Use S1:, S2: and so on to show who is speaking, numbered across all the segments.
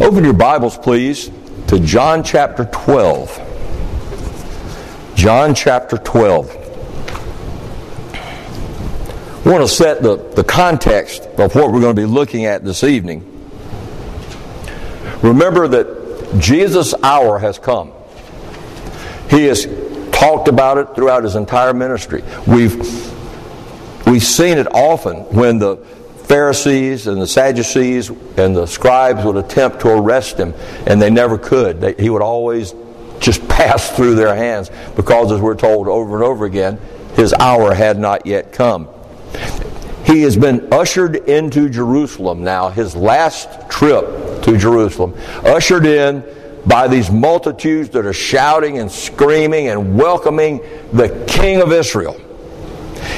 S1: Open your Bibles, please, to John chapter 12. John chapter 12. I want to set the, the context of what we're going to be looking at this evening. Remember that Jesus' hour has come. He has talked about it throughout his entire ministry. We've, we've seen it often when the Pharisees and the Sadducees and the scribes would attempt to arrest him, and they never could. They, he would always just pass through their hands because, as we're told over and over again, his hour had not yet come. He has been ushered into Jerusalem now, his last trip to Jerusalem, ushered in by these multitudes that are shouting and screaming and welcoming the King of Israel.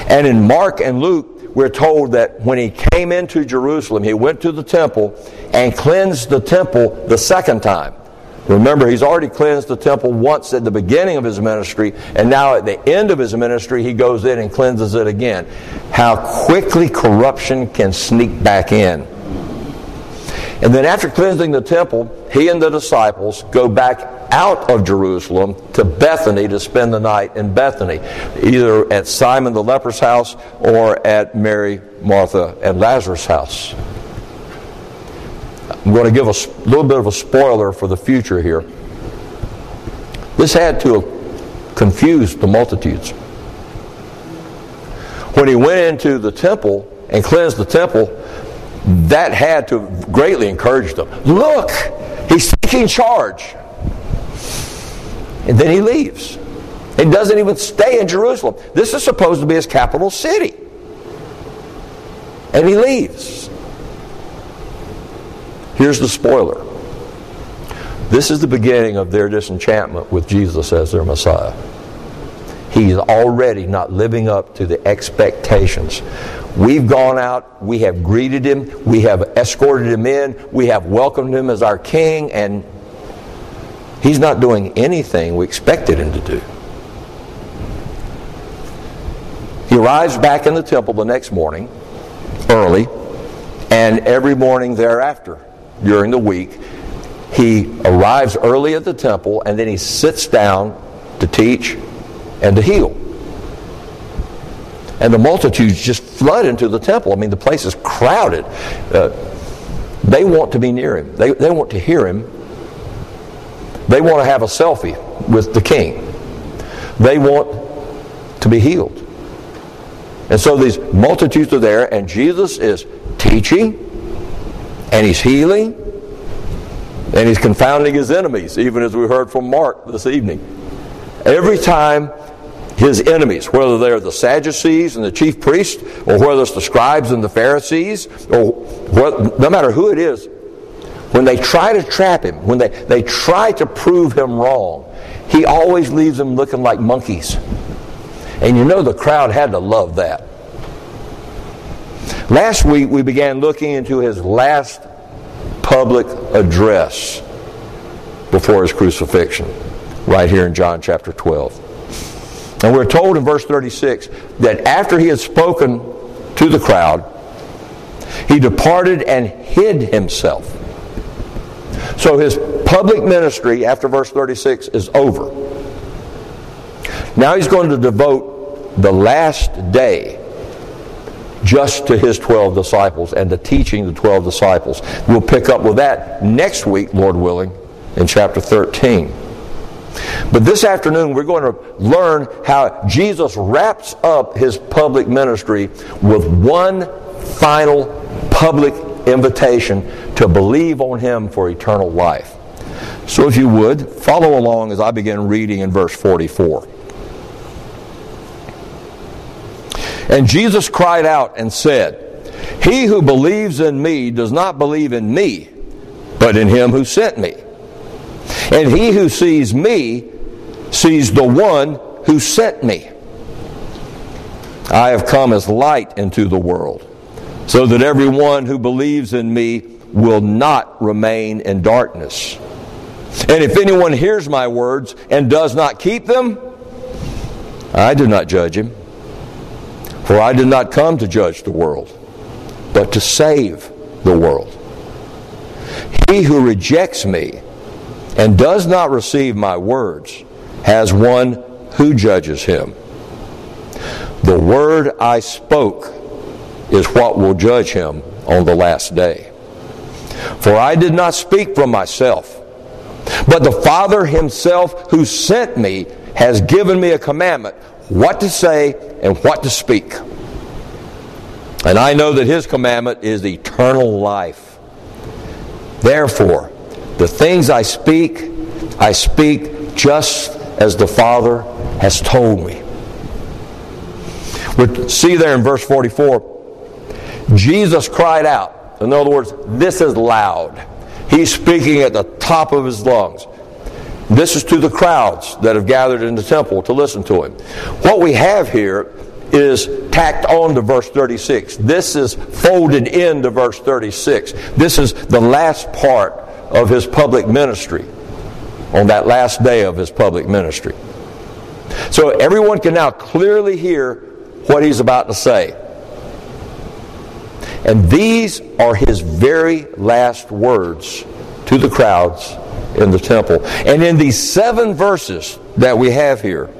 S1: And in Mark and Luke, we're told that when he came into Jerusalem, he went to the temple and cleansed the temple the second time. Remember, he's already cleansed the temple once at the beginning of his ministry, and now at the end of his ministry, he goes in and cleanses it again. How quickly corruption can sneak back in. And then after cleansing the temple, he and the disciples go back out of Jerusalem to Bethany to spend the night in Bethany, either at Simon the leper's house or at Mary, Martha, and Lazarus' house. I'm going to give a little bit of a spoiler for the future here. This had to confuse the multitudes. When he went into the temple and cleansed the temple, that had to greatly encourage them. Look, he's taking charge. And then he leaves. He doesn't even stay in Jerusalem. This is supposed to be his capital city. And he leaves. Here's the spoiler. This is the beginning of their disenchantment with Jesus as their Messiah. He's already not living up to the expectations. We've gone out, we have greeted him, we have escorted him in, we have welcomed him as our king, and he's not doing anything we expected him to do. He arrives back in the temple the next morning, early, and every morning thereafter during the week. He arrives early at the temple and then he sits down to teach and to heal. And the multitudes just flood into the temple. I mean, the place is crowded. Uh, they want to be near him, they, they want to hear him. They want to have a selfie with the king. They want to be healed. And so these multitudes are there, and Jesus is teaching and he's healing, and he's confounding his enemies, even as we heard from Mark this evening. Every time his enemies, whether they're the Sadducees and the chief priests, or whether it's the scribes and the Pharisees, or no matter who it is, when they try to trap him, when they, they try to prove him wrong, he always leaves them looking like monkeys. And you know the crowd had to love that. Last week we began looking into his last public address before his crucifixion, right here in John chapter 12. And we're told in verse 36 that after he had spoken to the crowd, he departed and hid himself. So his public ministry after verse 36 is over. Now he's going to devote the last day just to his 12 disciples and to teaching the 12 disciples. We'll pick up with that next week, Lord willing, in chapter 13. But this afternoon, we're going to learn how Jesus wraps up his public ministry with one final public invitation to believe on him for eternal life. So, if you would, follow along as I begin reading in verse 44. And Jesus cried out and said, He who believes in me does not believe in me, but in him who sent me. And he who sees me sees the one who sent me. I have come as light into the world, so that everyone who believes in me will not remain in darkness. And if anyone hears my words and does not keep them, I do not judge him. For I did not come to judge the world, but to save the world. He who rejects me and does not receive my words has one who judges him. The word I spoke is what will judge him on the last day. For I did not speak from myself, but the Father himself who sent me has given me a commandment what to say and what to speak. And I know that his commandment is eternal life. Therefore, the things I speak, I speak just as the Father has told me. We see there in verse 44, Jesus cried out. In other words, this is loud. He's speaking at the top of his lungs. This is to the crowds that have gathered in the temple to listen to him. What we have here is tacked on to verse 36. This is folded into verse 36. This is the last part of his public ministry, on that last day of his public ministry. So everyone can now clearly hear what he's about to say. And these are his very last words to the crowds in the temple. And in these seven verses that we have here,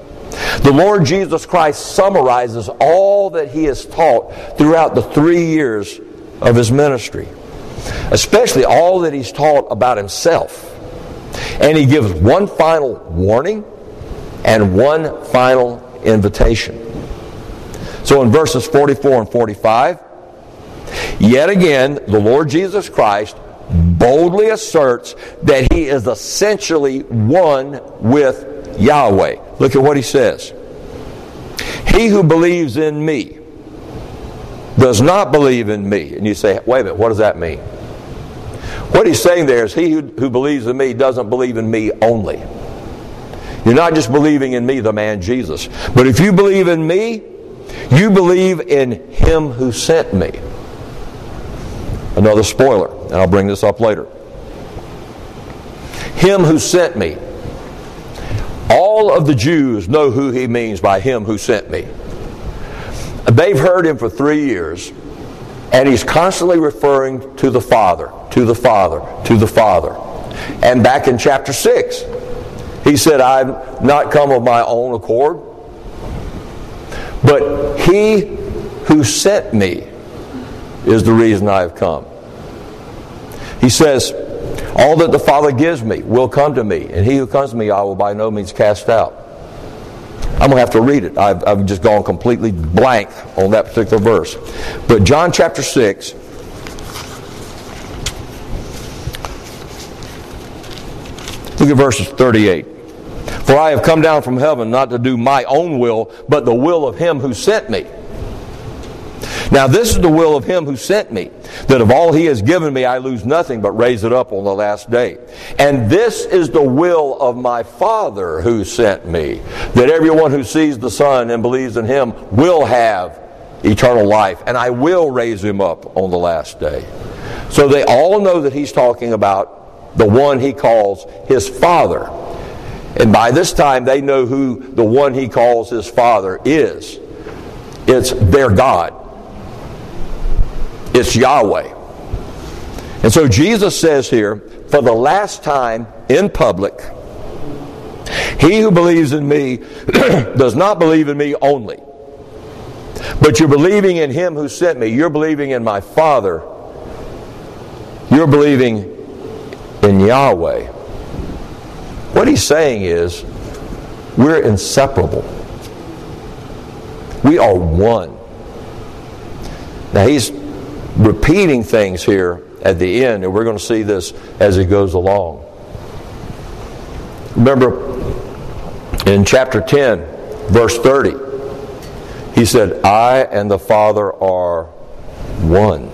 S1: the Lord Jesus Christ summarizes all that he has taught throughout the three years of his ministry, especially all that he's taught about himself. And he gives one final warning and one final invitation. So in verses 44 and 45, yet again, the Lord Jesus Christ boldly asserts that he is essentially one with Yahweh. Look at what he says. He who believes in me does not believe in me. And you say, wait a minute, what does that mean? What he's saying there is, he who, who believes in me doesn't believe in me only. You're not just believing in me, the man Jesus. But if you believe in me, you believe in him who sent me. Another spoiler, and I'll bring this up later. Him who sent me. All of the Jews know who he means by him who sent me. They've heard him for three years, and he's constantly referring to the Father, to the Father, to the Father. And back in chapter 6, he said, I've not come of my own accord, but he who sent me is the reason I have come. He says, All that the Father gives me will come to me, and he who comes to me I will by no means cast out. I'm going to have to read it. I've, I've just gone completely blank on that particular verse. But John chapter 6, look at verses 38. For I have come down from heaven not to do my own will, but the will of him who sent me. Now, this is the will of him who sent me, that of all he has given me I lose nothing, but raise it up on the last day. And this is the will of my Father who sent me, that everyone who sees the Son and believes in him will have eternal life, and I will raise him up on the last day. So they all know that he's talking about the one he calls his Father. And by this time, they know who the one he calls his Father is. It's their God. It's Yahweh. And so Jesus says here, for the last time in public, he who believes in me does not believe in me only, but you're believing in him who sent me. You're believing in my Father. You're believing in Yahweh. What he's saying is, we're inseparable. We are one. Now, he's repeating things here at the end, and we're going to see this as it goes along. Remember in chapter 10, verse 30, he said, I and the Father are one.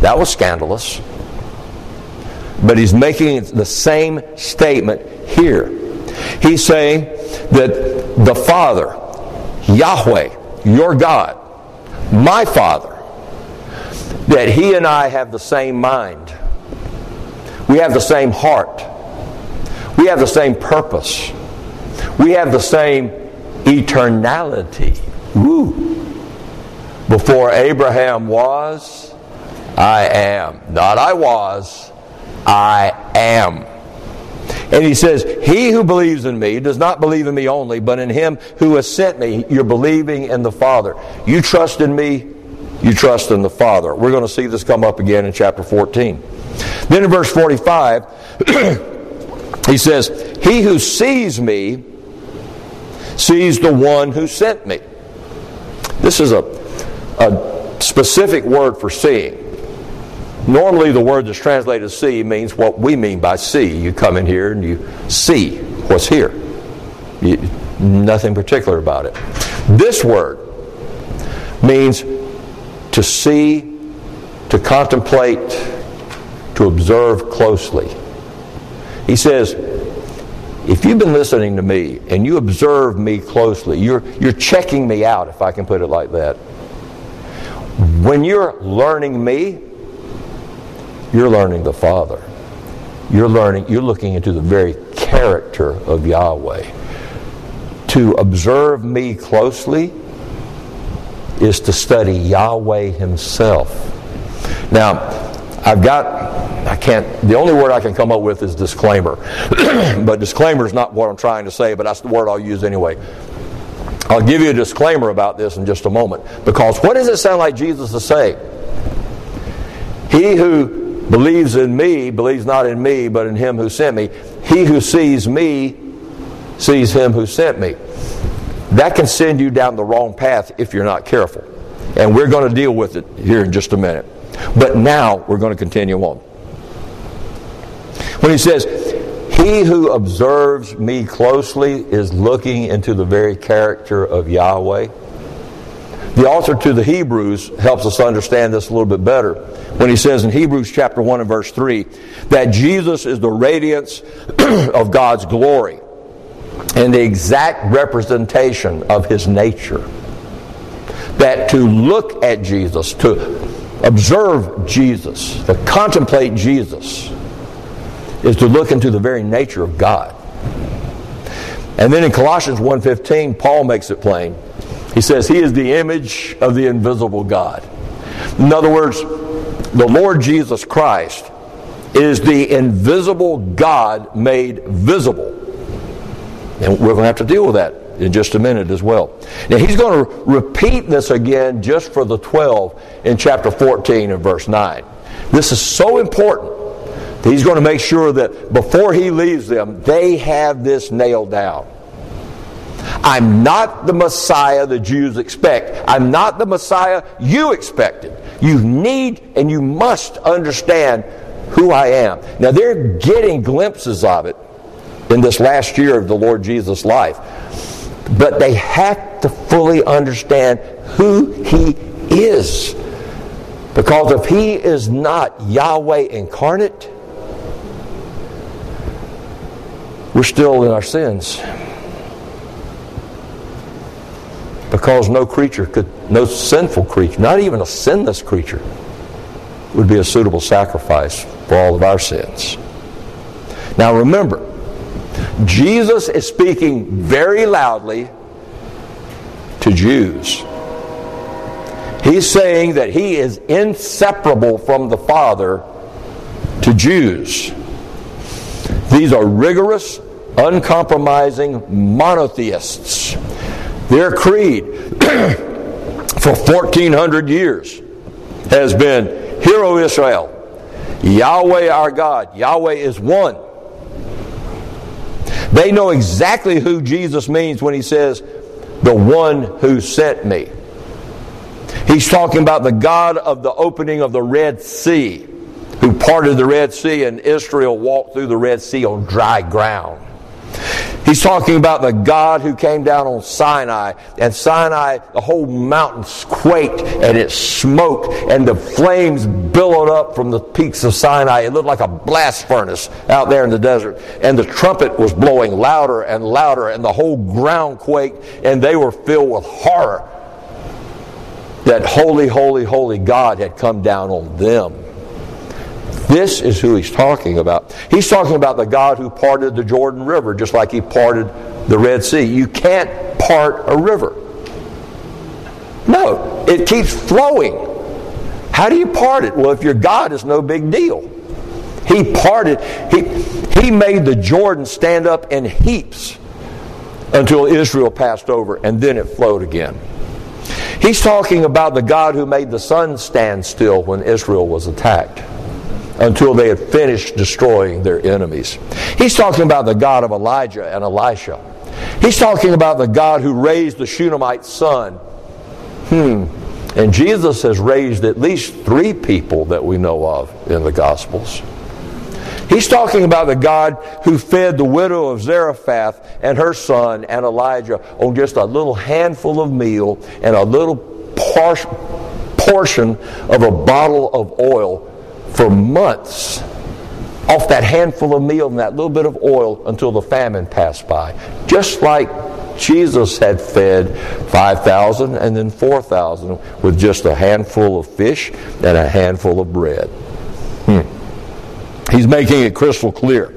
S1: That was scandalous. But he's making the same statement here. He's saying that the Father, Yahweh, your God, my Father, that he and I have the same mind. We have the same heart. We have the same purpose. We have the same eternality. Woo. Before Abraham was, I am. Not I was, I am. And he says, He who believes in me does not believe in me only, but in him who has sent me. You're believing in the Father. You trust in me, you trust in the Father. We're going to see this come up again in chapter 14. Then in verse 45, he says, He who sees me sees the one who sent me. This is a, a specific word for seeing. Normally, the word that's translated see means what we mean by see. You come in here and you see what's here. You, nothing particular about it. This word means to see, to contemplate, to observe closely. He says, if you've been listening to me and you observe me closely, you're, you're checking me out, if I can put it like that. When you're learning me, you're learning the Father. You're learning, you're looking into the very character of Yahweh. To observe me closely is to study Yahweh Himself. Now, I've got, I can't, the only word I can come up with is disclaimer. but disclaimer is not what I'm trying to say, but that's the word I'll use anyway. I'll give you a disclaimer about this in just a moment. Because what does it sound like Jesus is saying? He who believes in me believes not in me, but in him who sent me. He who sees me sees him who sent me. That can send you down the wrong path if you're not careful. And we're going to deal with it here in just a minute. But now we're going to continue on. When he says, He who observes me closely is looking into the very character of Yahweh. The author to the Hebrews helps us understand this a little bit better when he says in Hebrews chapter 1 and verse 3 that Jesus is the radiance of God's glory and the exact representation of his nature. That to look at Jesus, to observe Jesus, to contemplate Jesus, is to look into the very nature of God. And then in Colossians 1:15, Paul makes it plain. He says he is the image of the invisible God. In other words, the Lord Jesus Christ is the invisible God made visible. And we're going to have to deal with that in just a minute as well. Now, he's going to repeat this again just for the 12 in chapter 14 and verse 9. This is so important. He's going to make sure that before he leaves them, they have this nailed down. I'm not the Messiah the Jews expect. I'm not the Messiah you expected. You need and you must understand who I am. Now, they're getting glimpses of it in this last year of the Lord Jesus' life. But they have to fully understand who He is. Because if He is not Yahweh incarnate, we're still in our sins. Because no creature could, no sinful creature, not even a sinless creature, would be a suitable sacrifice for all of our sins. Now remember, Jesus is speaking very loudly to Jews. He's saying that he is inseparable from the Father to Jews. These are rigorous, uncompromising monotheists. Their creed for 1400 years has been Hear, O Israel, Yahweh our God, Yahweh is one. They know exactly who Jesus means when he says, the one who sent me. He's talking about the God of the opening of the Red Sea, who parted the Red Sea and Israel walked through the Red Sea on dry ground. He's talking about the God who came down on Sinai, and Sinai, the whole mountain quaked and it smoked, and the flames billowed up from the peaks of Sinai. It looked like a blast furnace out there in the desert. And the trumpet was blowing louder and louder, and the whole ground quaked, and they were filled with horror that holy, holy, holy God had come down on them. This is who he's talking about. He's talking about the God who parted the Jordan River, just like he parted the Red Sea. You can't part a river. No, it keeps flowing. How do you part it? Well, if you're God, is no big deal. He parted, he, he made the Jordan stand up in heaps until Israel passed over, and then it flowed again. He's talking about the God who made the sun stand still when Israel was attacked until they had finished destroying their enemies. He's talking about the God of Elijah and Elisha. He's talking about the God who raised the Shunammite son. Hmm. And Jesus has raised at least three people that we know of in the Gospels. He's talking about the God who fed the widow of Zarephath and her son and Elijah on just a little handful of meal and a little portion of a bottle of oil for months off that handful of meal and that little bit of oil until the famine passed by. Just like Jesus had fed 5,000 and then 4,000 with just a handful of fish and a handful of bread. Hmm. He's making it crystal clear.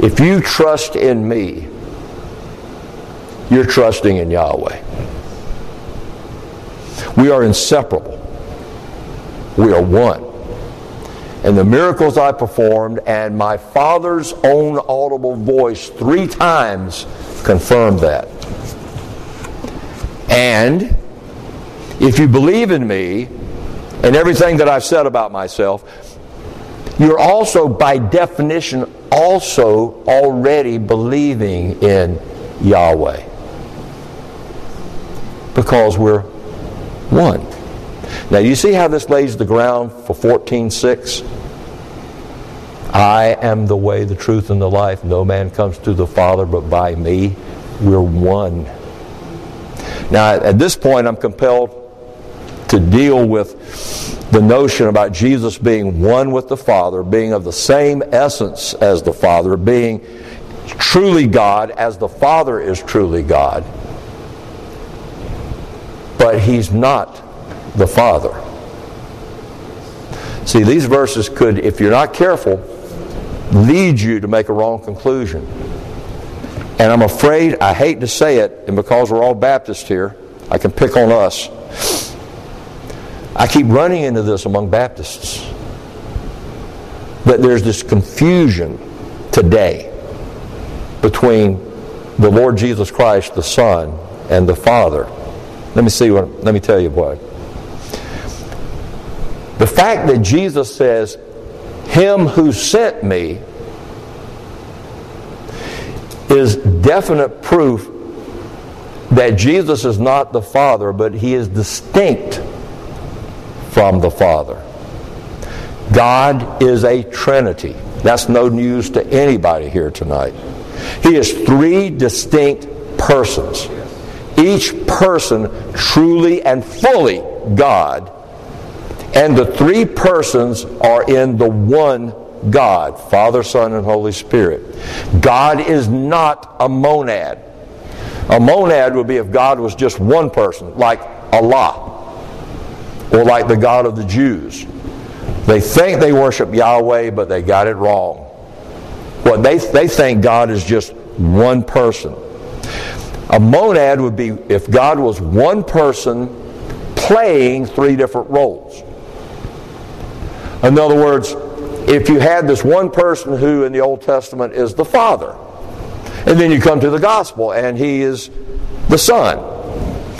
S1: If you trust in me, you're trusting in Yahweh. We are inseparable. We are one. And the miracles I performed and my Father's own audible voice three times confirmed that. And if you believe in me and everything that I've said about myself, you're also, by definition, also already believing in Yahweh. Because we're one. Now, you see how this lays the ground for 14.6? I am the way, the truth, and the life. No man comes to the Father but by me. We're one. Now, at this point, I'm compelled to deal with the notion about Jesus being one with the Father, being of the same essence as the Father, being truly God as the Father is truly God. But he's not the Father. See, these verses could, if you're not careful, lead you to make a wrong conclusion. And I'm afraid, I hate to say it, and because we're all Baptists here, I can pick on us. I keep running into this among Baptists. That there's this confusion today between the Lord Jesus Christ, the Son, and the Father. Let me see what let me tell you what. The fact that Jesus says, Him who sent me, is definite proof that Jesus is not the Father, but He is distinct from the Father. God is a Trinity. That's no news to anybody here tonight. He is three distinct persons. Each person truly and fully God and the three persons are in the one God Father, Son, and Holy Spirit. God is not a monad. A monad would be if God was just one person, like Allah, or like the God of the Jews. They think they worship Yahweh, but they got it wrong. What they, they think God is just one person. A monad would be if God was one person playing three different roles. In other words, if you had this one person who in the Old Testament is the Father, and then you come to the Gospel and he is the Son.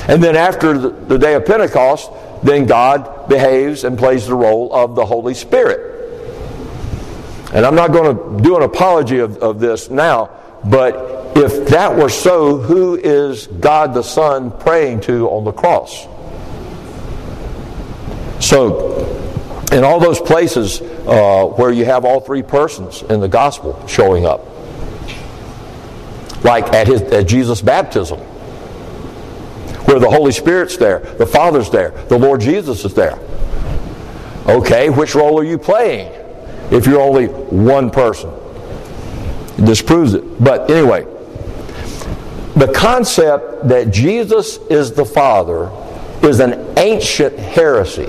S1: And then after the day of Pentecost, then God behaves and plays the role of the Holy Spirit. And I'm not going to do an apology of, of this now, but if that were so, who is God the Son praying to on the cross? So, in all those places uh, where you have all three persons in the gospel showing up, like at, his, at Jesus' baptism, where the Holy Spirit's there, the Father's there, the Lord Jesus is there. Okay, which role are you playing if you're only one person? This proves it. But anyway, the concept that Jesus is the Father is an ancient heresy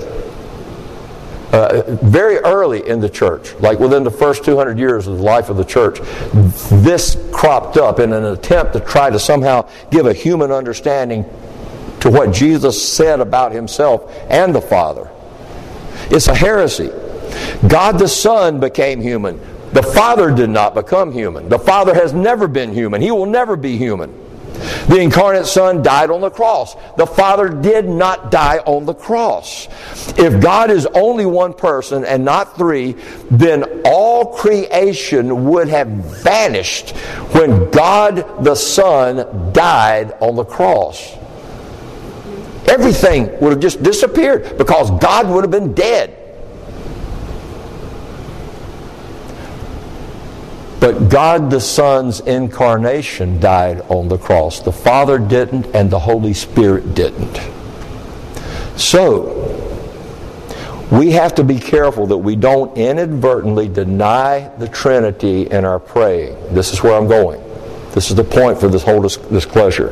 S1: uh, very early in the church, like within the first 200 years of the life of the church, this cropped up in an attempt to try to somehow give a human understanding to to what Jesus said about himself and the Father. It's a heresy. God the Son became human. The Father did not become human. The Father has never been human. He will never be human. The incarnate Son died on the cross. The Father did not die on the cross. If God is only one person and not three, then all creation would have vanished when God the Son died on the cross. Everything would have just disappeared because God would have been dead. But God the Son's incarnation died on the cross. The Father didn't, and the Holy Spirit didn't. So, we have to be careful that we don't inadvertently deny the Trinity in our praying. This is where I'm going. This is the point for this whole disclosure.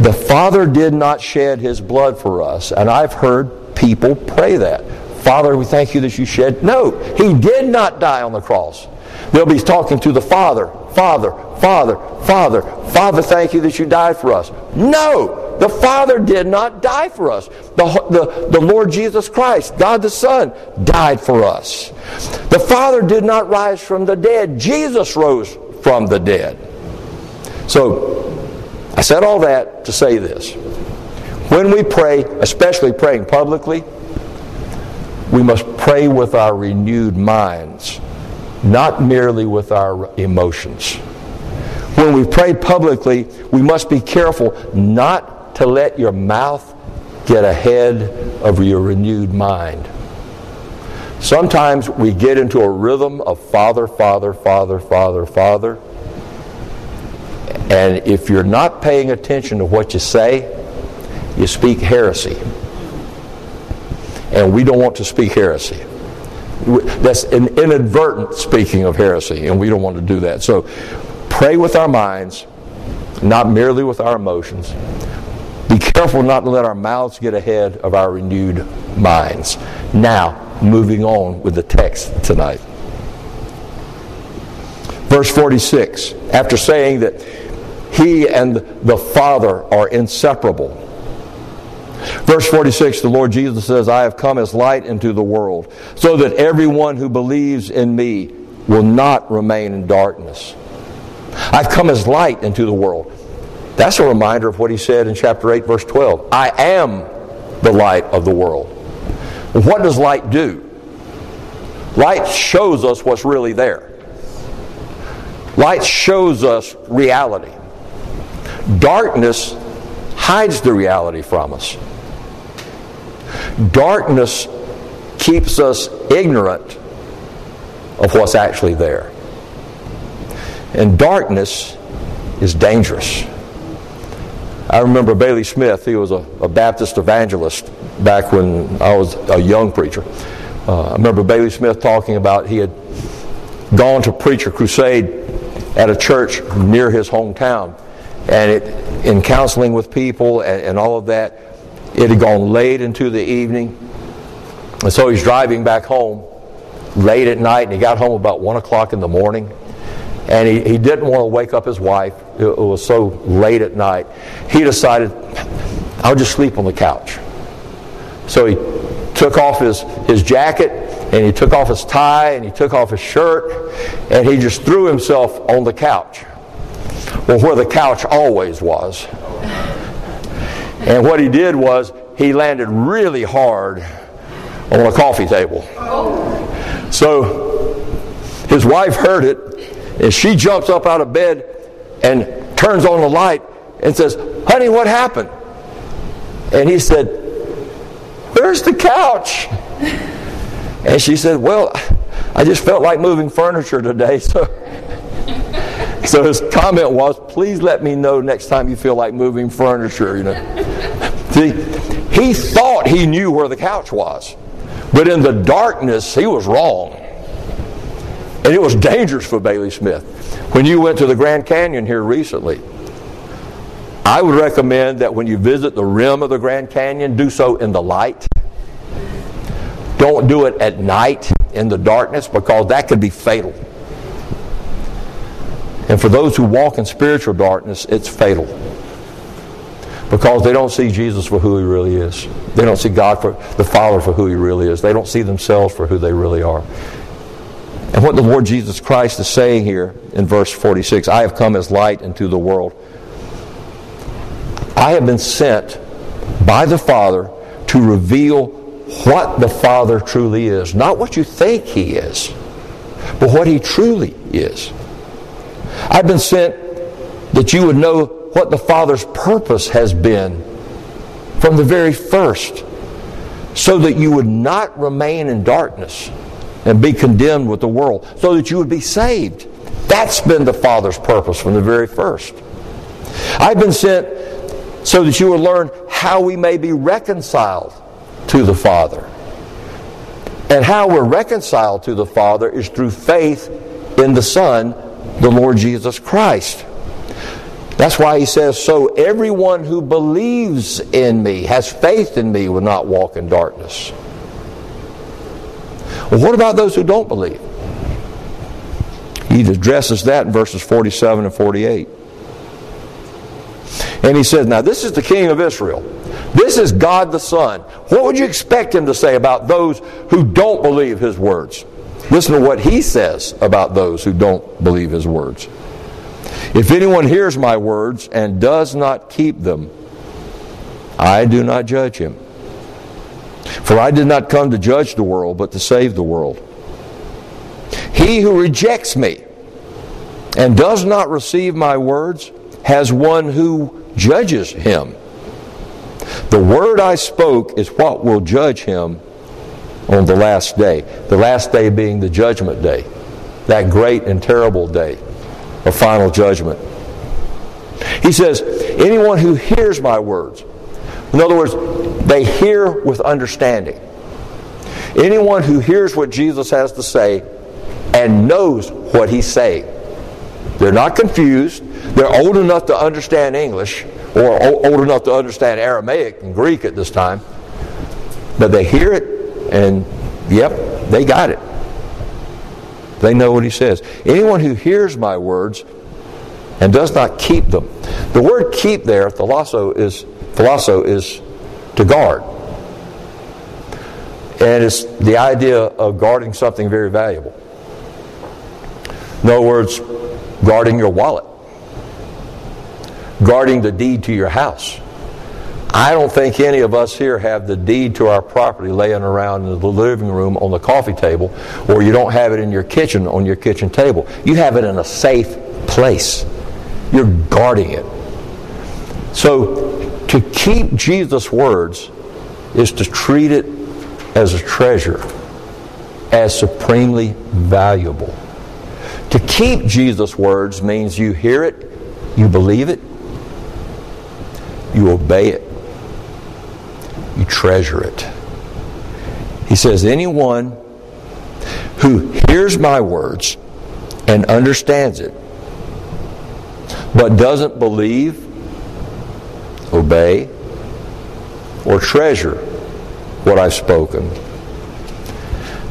S1: The Father did not shed his blood for us, and I've heard people pray that. Father, we thank you that you shed. No, he did not die on the cross. They'll be talking to the Father, Father, Father, Father, Father, thank you that you died for us. No, the Father did not die for us. The, the, the Lord Jesus Christ, God the Son, died for us. The Father did not rise from the dead. Jesus rose from the dead. So, I said all that to say this. When we pray, especially praying publicly, we must pray with our renewed minds not merely with our emotions. When we pray publicly, we must be careful not to let your mouth get ahead of your renewed mind. Sometimes we get into a rhythm of Father, Father, Father, Father, Father. And if you're not paying attention to what you say, you speak heresy. And we don't want to speak heresy. That's an inadvertent speaking of heresy, and we don't want to do that. So pray with our minds, not merely with our emotions. Be careful not to let our mouths get ahead of our renewed minds. Now, moving on with the text tonight. Verse 46, after saying that he and the Father are inseparable, Verse 46, the Lord Jesus says, I have come as light into the world, so that everyone who believes in me will not remain in darkness. I've come as light into the world. That's a reminder of what he said in chapter 8, verse 12. I am the light of the world. What does light do? Light shows us what's really there. Light shows us reality. Darkness hides the reality from us. Darkness keeps us ignorant of what's actually there. And darkness is dangerous. I remember Bailey Smith, he was a, a Baptist evangelist back when I was a young preacher. Uh, I remember Bailey Smith talking about he had gone to preach a crusade at a church near his hometown. And it, in counseling with people and, and all of that, it had gone late into the evening. And so he's driving back home late at night, and he got home about 1 o'clock in the morning. And he, he didn't want to wake up his wife. It, was so late at night. He decided, I'll just sleep on the couch. So he took off his, his jacket, and he took off his tie, and he took off his shirt, and he just threw himself on the couch. Well, where the couch always was. And what he did was he landed really hard on a coffee table. So his wife heard it, and she jumps up out of bed and turns on the light and says, Honey, what happened? And he said, Where's the couch? And she said, Well, I just felt like moving furniture today, so so his comment was, please let me know next time you feel like moving furniture, you know. See, he thought he knew where the couch was. But in the darkness, he was wrong. And it was dangerous for Bailey Smith. When you went to the Grand Canyon here recently, I would recommend that when you visit the rim of the Grand Canyon, do so in the light. Don't do it at night in the darkness because that could be fatal. And for those who walk in spiritual darkness, it's fatal. because they don't see Jesus for who he really is. They don't see God for the Father for who he really is. They don't see themselves for who they really are. And what the Lord Jesus Christ is saying here in verse 46 I have come as light into the world. I have been sent by the Father to reveal what the Father truly is. Not what you think He is, but what He truly is. I've been sent that you would know what the Father's purpose has been from the very first, so that you would not remain in darkness and be condemned with the world, so that you would be saved. That's been the Father's purpose from the very first. I've been sent so that you would learn how we may be reconciled to the Father. And how we're reconciled to the Father is through faith in the Son, the Lord Jesus Christ. That's why he says, So everyone who believes in me, has faith in me, will not walk in darkness. Well, what about those who don't believe? He addresses that in verses 47 and 48. And he says, Now this is the king of Israel. This is God the Son. What would you expect him to say about those who don't believe his words? Listen to what he says about those who don't believe his words. If anyone hears my words and does not keep them, I do not judge him. For I did not come to judge the world, but to save the world. He who rejects me and does not receive my words has one who judges him. The word I spoke is what will judge him on the last day. The last day being the judgment day, that great and terrible day of final judgment. He says, anyone who hears my words, in other words, they hear with understanding. Anyone who hears what Jesus has to say and knows what he's saying. They're not confused. They're old enough to understand English or old enough to understand Aramaic and Greek at this time. But they hear it and, yep, they got it. They know what he says. Anyone who hears my words and does not keep them. The word keep there, phulasso is phulasso is to guard. And it's the idea of guarding something very valuable. In other words, guarding your wallet, guarding the deed to your house. I don't think any of us here have the deed to our property laying around in the living room on the coffee table, or you don't have it in your kitchen on your kitchen table. You have it in a safe place. You're guarding it. So, to keep Jesus' words is to treat it as a treasure, as supremely valuable. To keep Jesus' words means you hear it, you believe it, you obey it, you treasure it. He says, Anyone who hears my words and understands it, but doesn't believe, obey, or treasure what I've spoken.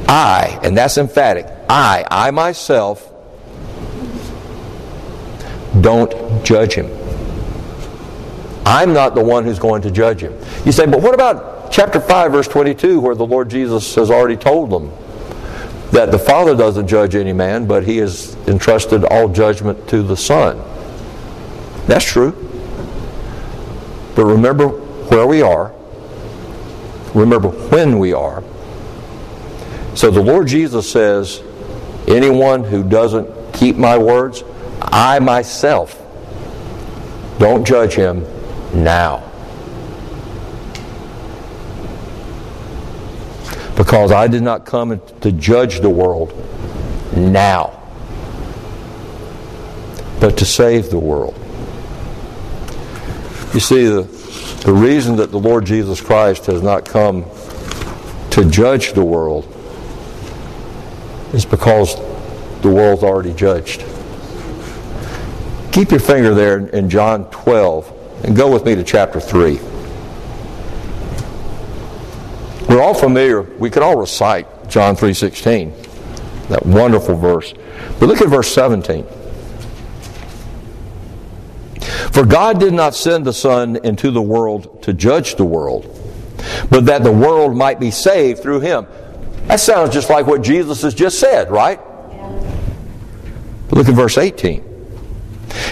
S1: I, and that's emphatic, I, I myself, don't judge him. I'm not the one who's going to judge him. You say, but what about chapter 5, verse 22, where the Lord Jesus has already told them that the Father doesn't judge any man, but he has entrusted all judgment to the Son? That's true. But remember where we are. Remember when we are. So the Lord Jesus says, anyone who doesn't keep my words, I myself don't judge him now. Because I did not come to judge the world now, but to save the world. You see, the, the reason that the Lord Jesus Christ has not come to judge the world is because the world's already judged. Keep your finger there in John 12 and go with me to chapter 3. We're all familiar, we can all recite John 3:16. That wonderful verse. But look at verse 17. For God did not send the Son into the world to judge the world, but that the world might be saved through him. That sounds just like what Jesus has just said, right? Look at verse 18.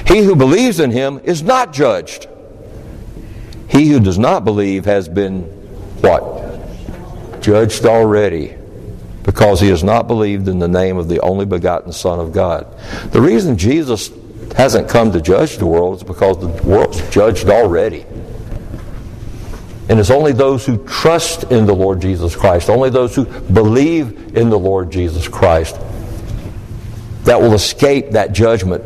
S1: He who believes in him is not judged. He who does not believe has been what? Judged already because he has not believed in the name of the only begotten Son of God. The reason Jesus hasn't come to judge the world is because the world's judged already. And it's only those who trust in the Lord Jesus Christ, only those who believe in the Lord Jesus Christ, that will escape that judgment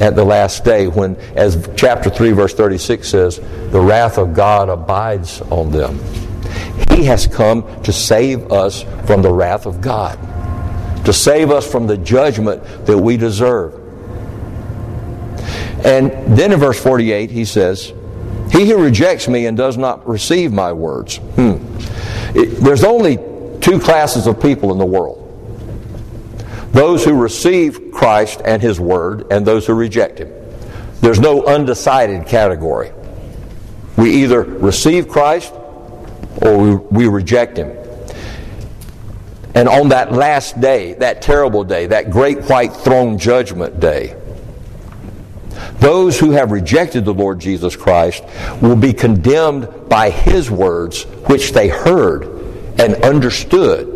S1: at the last day when, as chapter 3, verse 36 says, the wrath of God abides on them. He has come to save us from the wrath of God, to save us from the judgment that we deserve. And then in verse 48, he says, He who rejects me and does not receive my words. Hmm. It, there's only two classes of people in the world those who receive Christ and His Word, and those who reject Him. There's no undecided category. We either receive Christ or we, reject Him. And on that last day, that terrible day, that great white throne judgment day, those who have rejected the Lord Jesus Christ will be condemned by His words, which they heard and understood.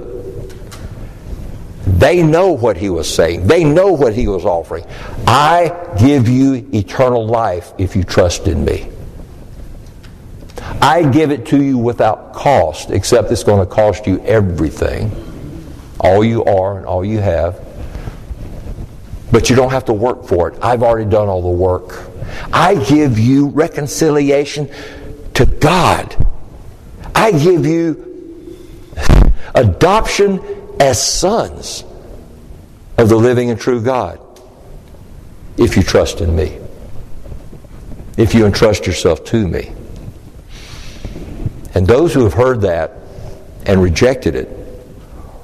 S1: They know what He was saying, they know what He was offering. I give you eternal life if you trust in me. I give it to you without cost, except it's going to cost you everything all you are and all you have. But you don't have to work for it. I've already done all the work. I give you reconciliation to God. I give you adoption as sons of the living and true God if you trust in me, if you entrust yourself to me. And those who have heard that and rejected it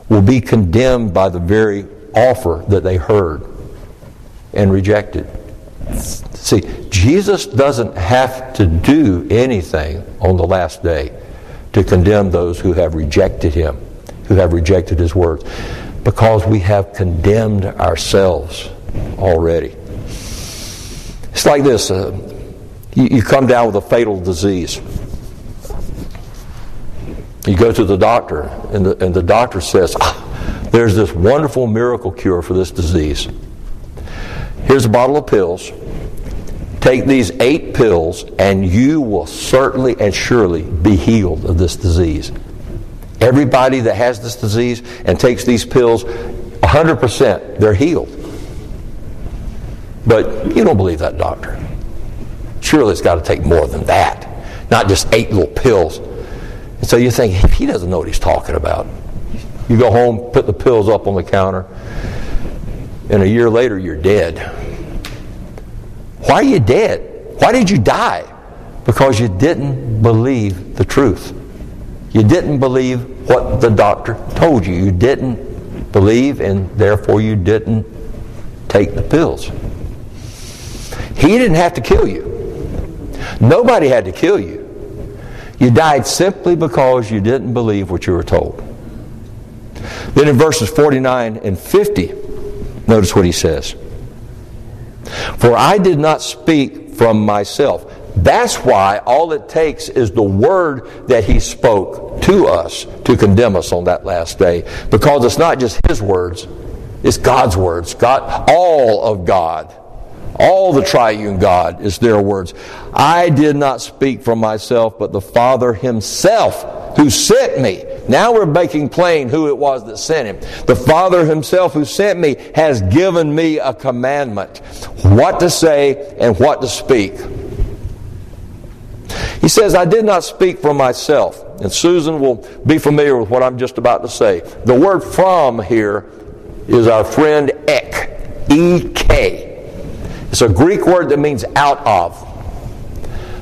S1: will be condemned by the very offer that they heard and rejected. See, Jesus doesn't have to do anything on the last day to condemn those who have rejected him, who have rejected his words, because we have condemned ourselves already. It's like this uh, you, you come down with a fatal disease. You go to the doctor, and the, and the doctor says, ah, There's this wonderful miracle cure for this disease. Here's a bottle of pills. Take these eight pills, and you will certainly and surely be healed of this disease. Everybody that has this disease and takes these pills, 100%, they're healed. But you don't believe that doctor. Surely it's got to take more than that, not just eight little pills. And so you think, he doesn't know what he's talking about. You go home, put the pills up on the counter, and a year later you're dead. Why are you dead? Why did you die? Because you didn't believe the truth. You didn't believe what the doctor told you. You didn't believe, and therefore you didn't take the pills. He didn't have to kill you. Nobody had to kill you. You died simply because you didn't believe what you were told. Then in verses 49 and 50, notice what he says. For I did not speak from myself. That's why all it takes is the word that he spoke to us to condemn us on that last day. Because it's not just his words, it's God's words. God, all of God all the triune God is their words. I did not speak from myself, but the Father Himself who sent me. Now we're making plain who it was that sent Him. The Father Himself who sent me has given me a commandment what to say and what to speak. He says, I did not speak from myself. And Susan will be familiar with what I'm just about to say. The word from here is our friend ek, E K. It's a Greek word that means out of.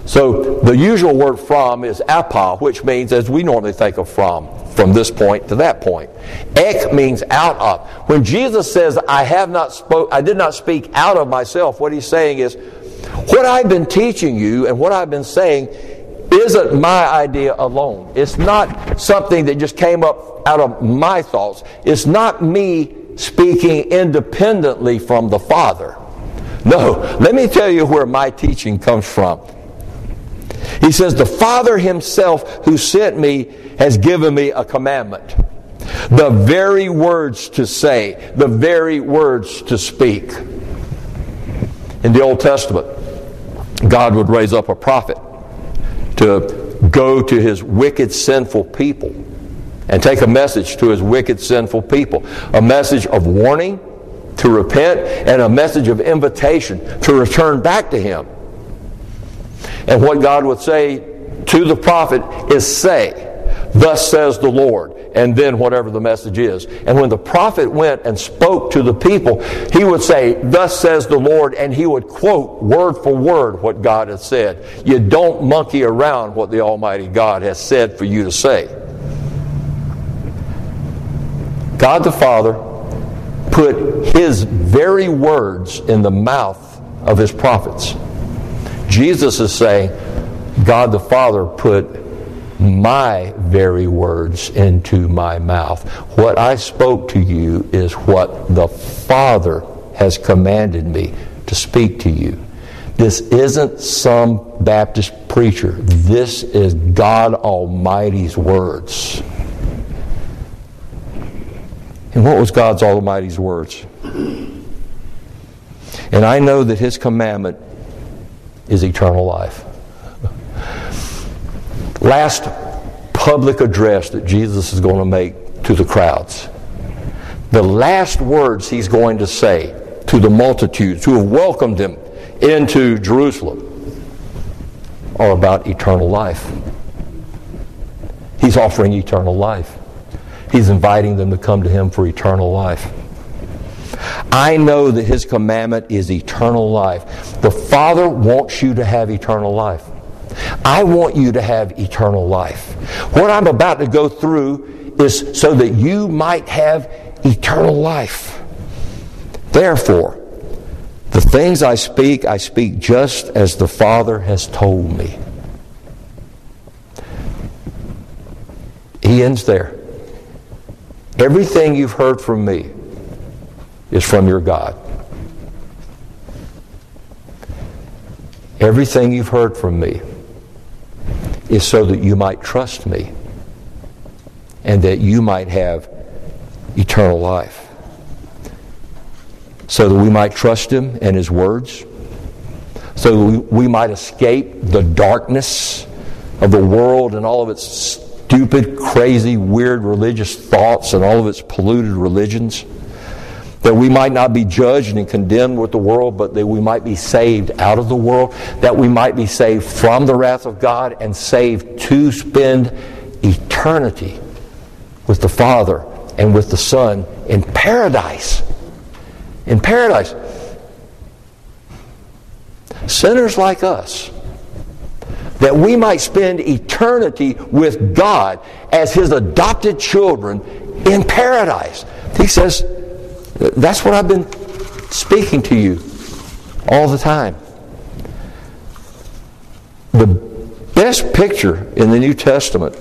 S1: So the usual word from is apo, which means, as we normally think of from, from this point to that point. Ek means out of. When Jesus says, I have not spoke, I did not speak out of myself, what he's saying is, what I've been teaching you and what I've been saying isn't my idea alone. It's not something that just came up out of my thoughts. It's not me speaking independently from the Father. No, let me tell you where my teaching comes from. He says, The Father Himself who sent me has given me a commandment. The very words to say, the very words to speak. In the Old Testament, God would raise up a prophet to go to his wicked, sinful people and take a message to his wicked, sinful people. A message of warning to repent and a message of invitation to return back to him. And what God would say to the prophet is say, Thus says the Lord, and then whatever the message is. And when the prophet went and spoke to the people, he would say, Thus says the Lord, and he would quote word for word what God has said. You don't monkey around what the Almighty God has said for you to say. God the Father put his very words in the mouth of his prophets. Jesus is saying, God the Father put my very words into my mouth. What I spoke to you is what the Father has commanded me to speak to you. This isn't some Baptist preacher. This is God Almighty's words. And what was God's Almighty's words? And I know that His commandment is eternal life last public address that Jesus is going to make to the crowds. The last words he's going to say to the multitudes who have welcomed him into Jerusalem are about eternal life. He's offering eternal life. He's inviting them to come to him for eternal life. I know that his commandment is eternal life. The Father wants you to have eternal life. I want you to have eternal life. What I'm about to go through is so that you might have eternal life. Therefore, the things I speak, I speak just as the Father has told me. He ends there. Everything you've heard from me is from your God. Everything you've heard from me is so that you might trust me and that you might have eternal life. So that we might trust Him and His words, so that we, we might escape the darkness of the world and all of its stupid, crazy, weird religious thoughts and all of its polluted religions that we might not be judged and condemned with the world, but that we might be saved out of the world, that we might be saved from the wrath of God and saved to spend eternity with the Father and with the Son in paradise. In paradise. Sinners like us, that we might spend eternity with God as His adopted children in paradise. He says, that's what I've been speaking to you all the time. The best picture in the New Testament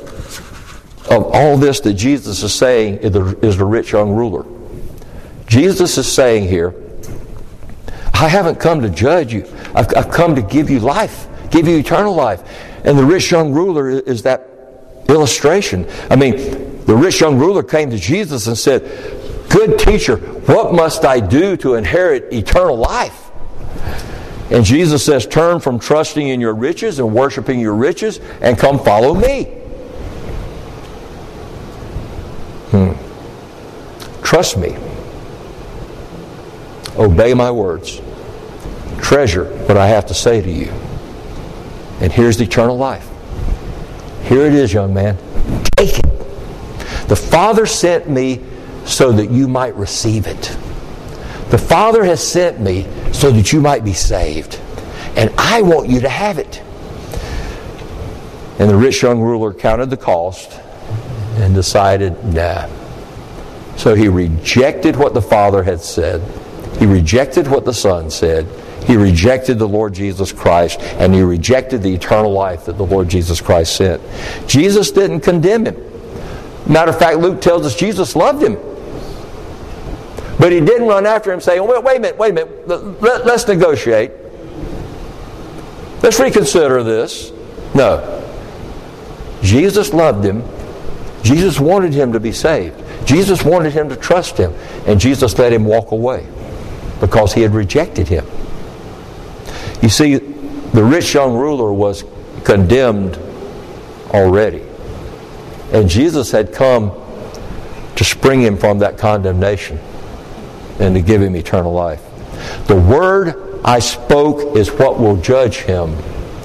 S1: of all this that Jesus is saying is the, rich young ruler. Jesus is saying here, I haven't come to judge you. I've, I've, come to give you life, give you eternal life. And the rich young ruler is that illustration. I mean, the rich young ruler came to Jesus and said, Good teacher, what must I do to inherit eternal life? And Jesus says, Turn from trusting in your riches and worshiping your riches and come follow me. Hmm. Trust me. Obey my words. Treasure what I have to say to you. And here's the eternal life. Here it is, young man. Take it. The Father sent me so that you might receive it. The Father has sent me so that you might be saved. And I want you to have it. And the rich young ruler counted the cost and decided, nah. So he rejected what the Father had said. He rejected what the Son said. He rejected the Lord Jesus Christ and he rejected the eternal life that the Lord Jesus Christ sent. Jesus didn't condemn him. Matter of fact, Luke tells us Jesus loved him. But he didn't run after him saying, wait, wait a minute, wait a minute, Let, us negotiate. Let's reconsider this. No. Jesus loved him. Jesus wanted him to be saved. Jesus wanted him to trust him. And Jesus let him walk away because he had rejected him. You see, the rich young ruler was condemned already. And Jesus had come to spring him from that condemnation and to give him eternal life. The word I spoke is what will judge him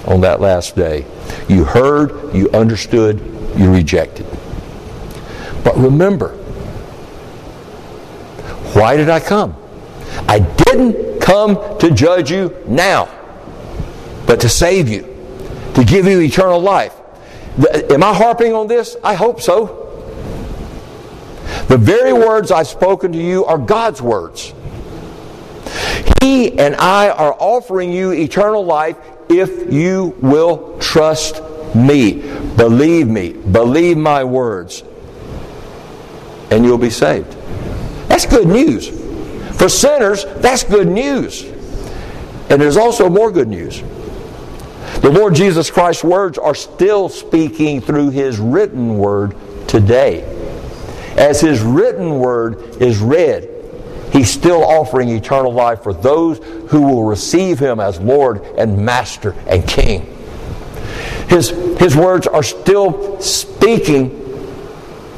S1: on that last day. You heard, you understood, you rejected. But remember, why did I come? I didn't come to judge you now, but to save you, to give you eternal life. Am I harping on this? I hope so. The very words I've spoken to you are God's words. He and I are offering you eternal life if you will trust me. Believe me. Believe my words. And you'll be saved. That's good news. For sinners, that's good news. And there's also more good news. The Lord Jesus Christ's words are still speaking through His written word today. As His written word is read, He's still offering eternal life for those who will receive Him as Lord and Master and King. His, his words are still speaking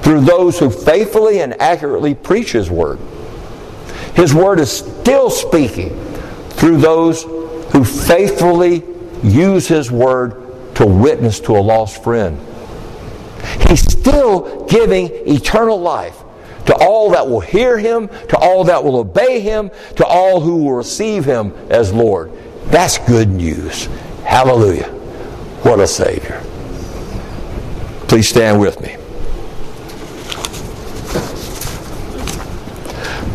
S1: through those who faithfully and accurately preach His Word. His Word is still speaking through those who faithfully use His Word to witness to a lost friend. He's still giving eternal life to all that will hear him, to all that will obey him, to all who will receive him as Lord. That's good news. Hallelujah. What a Savior. Please stand with me.